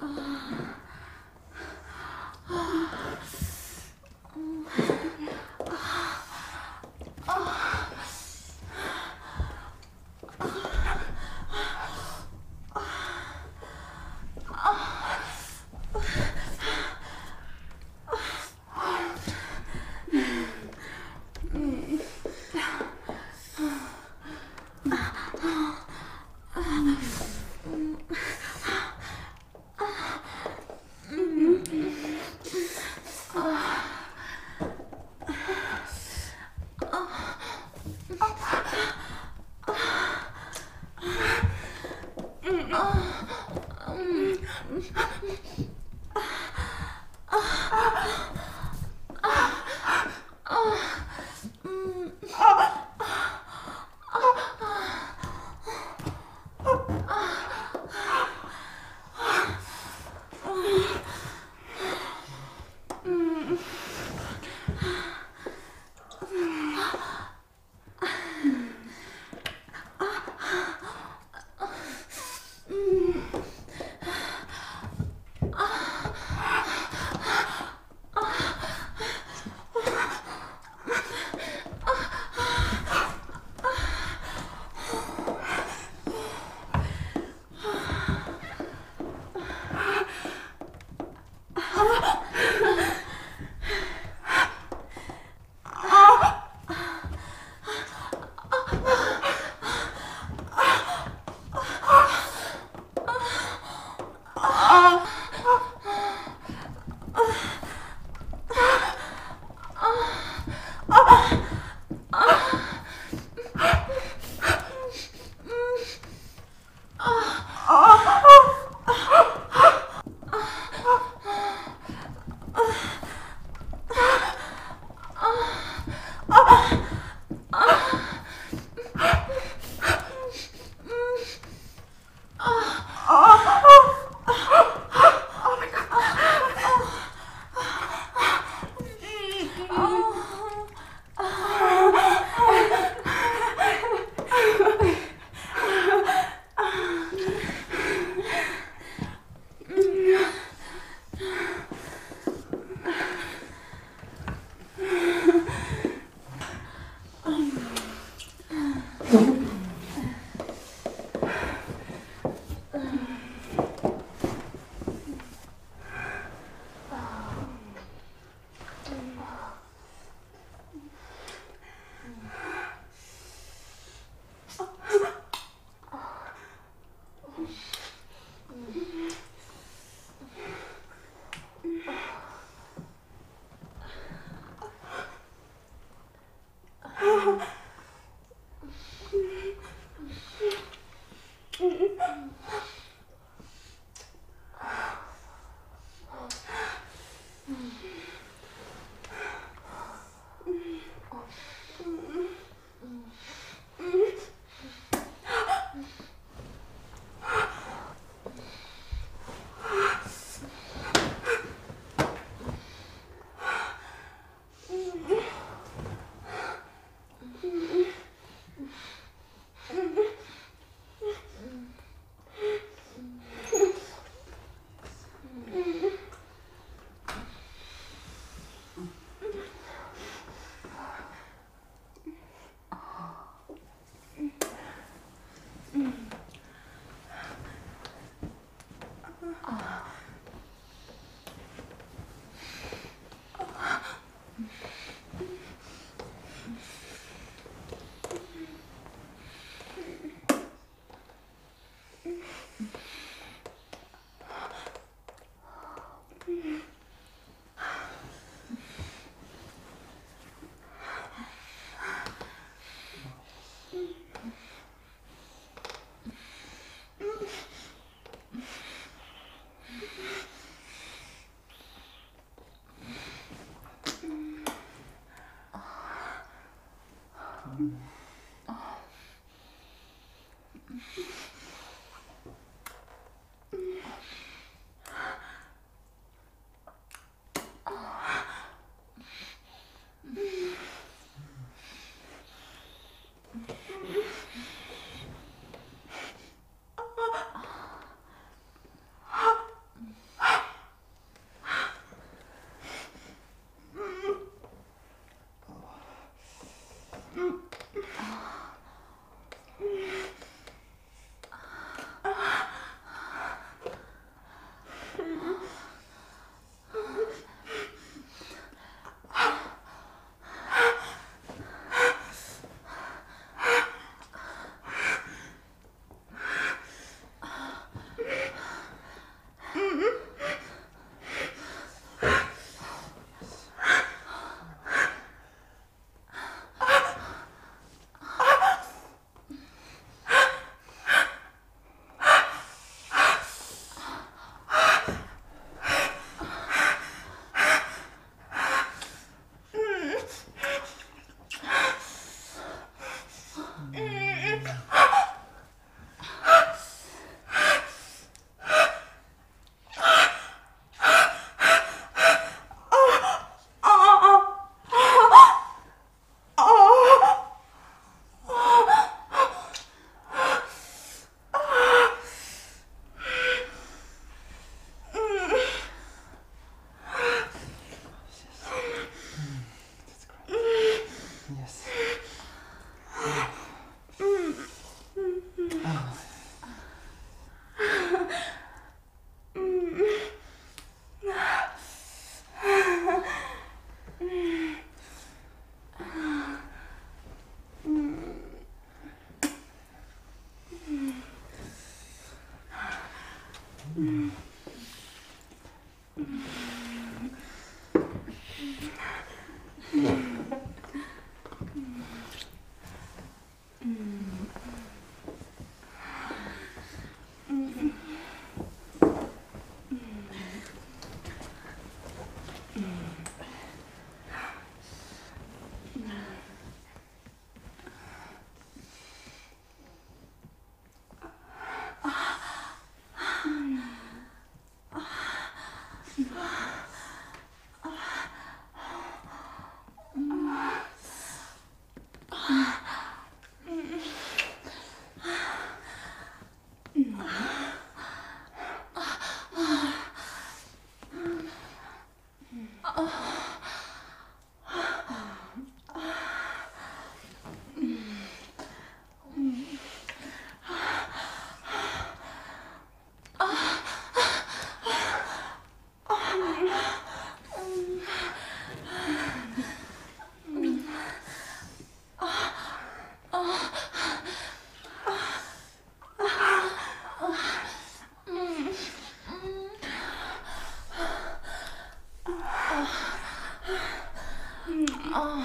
啊。Oh. Mm. 음.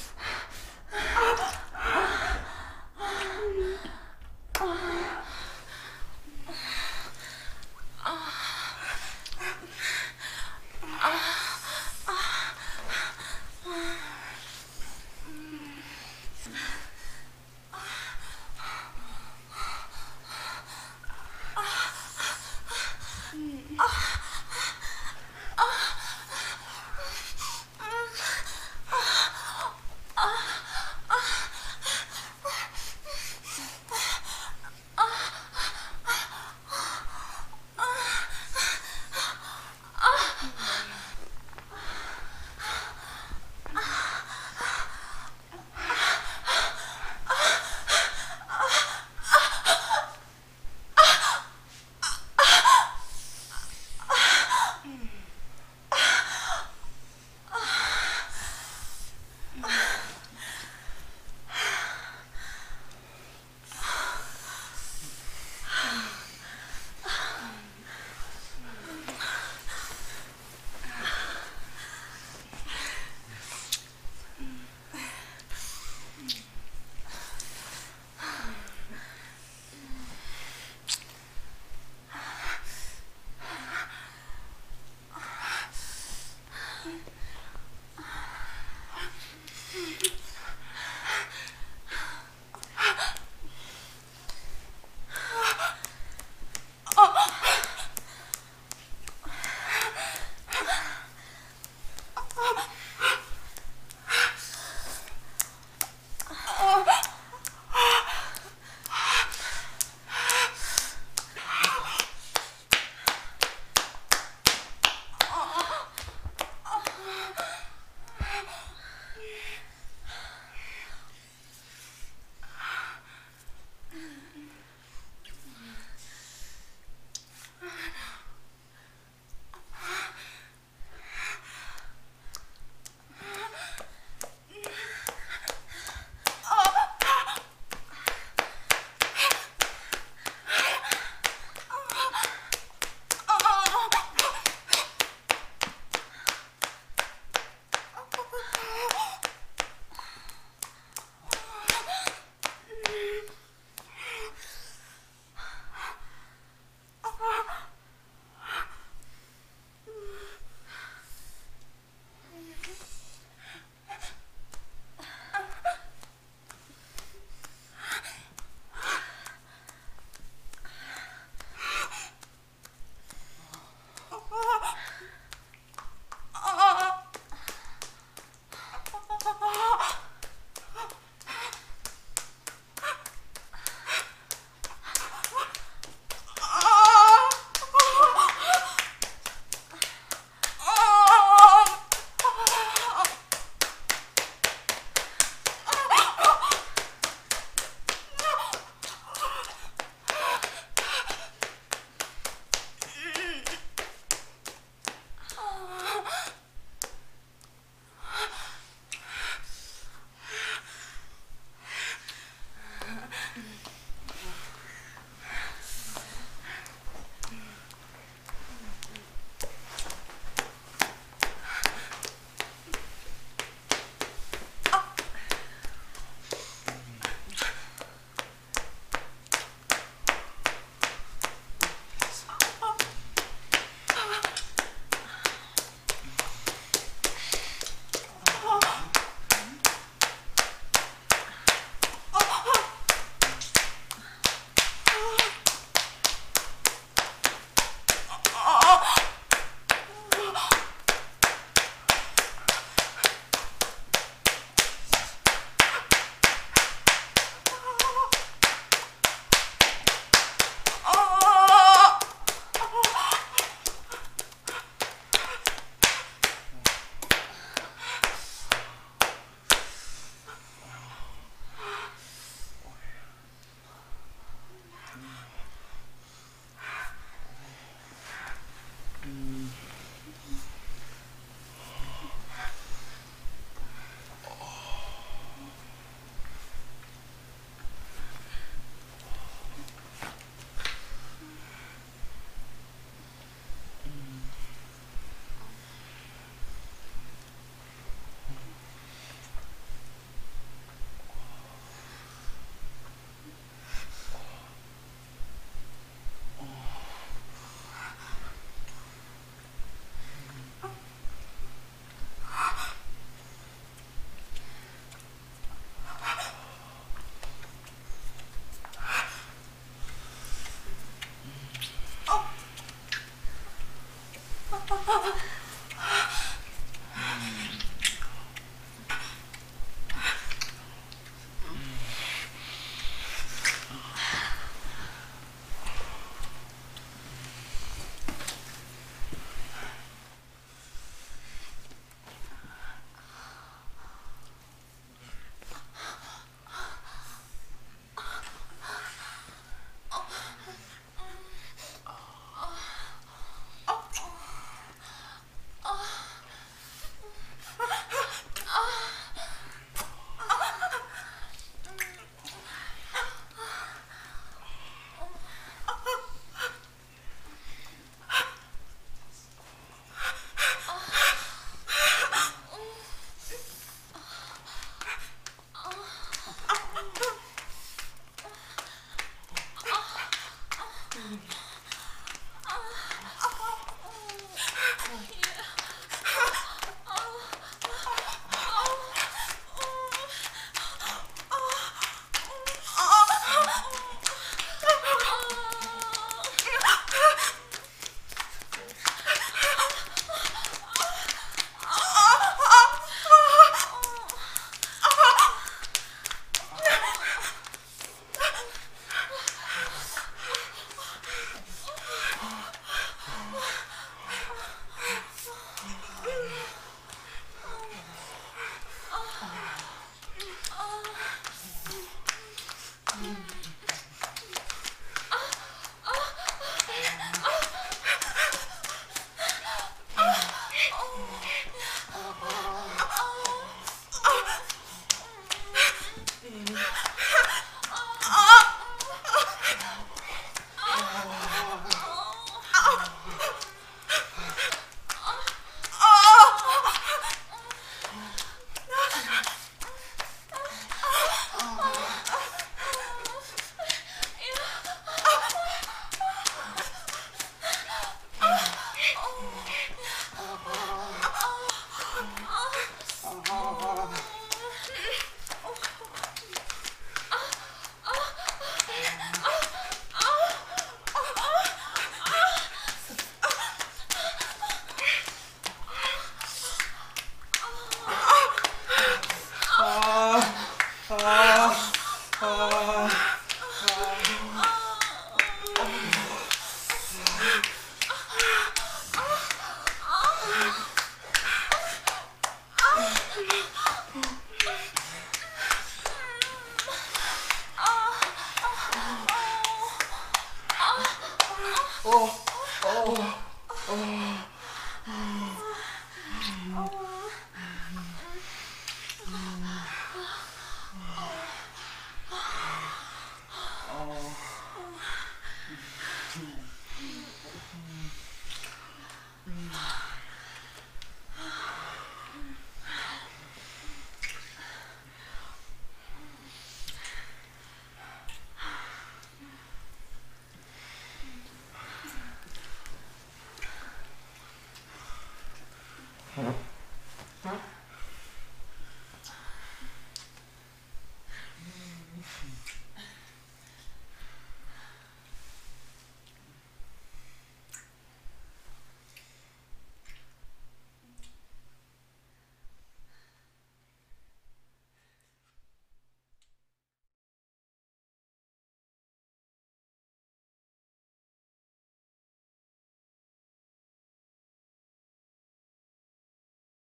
Ah.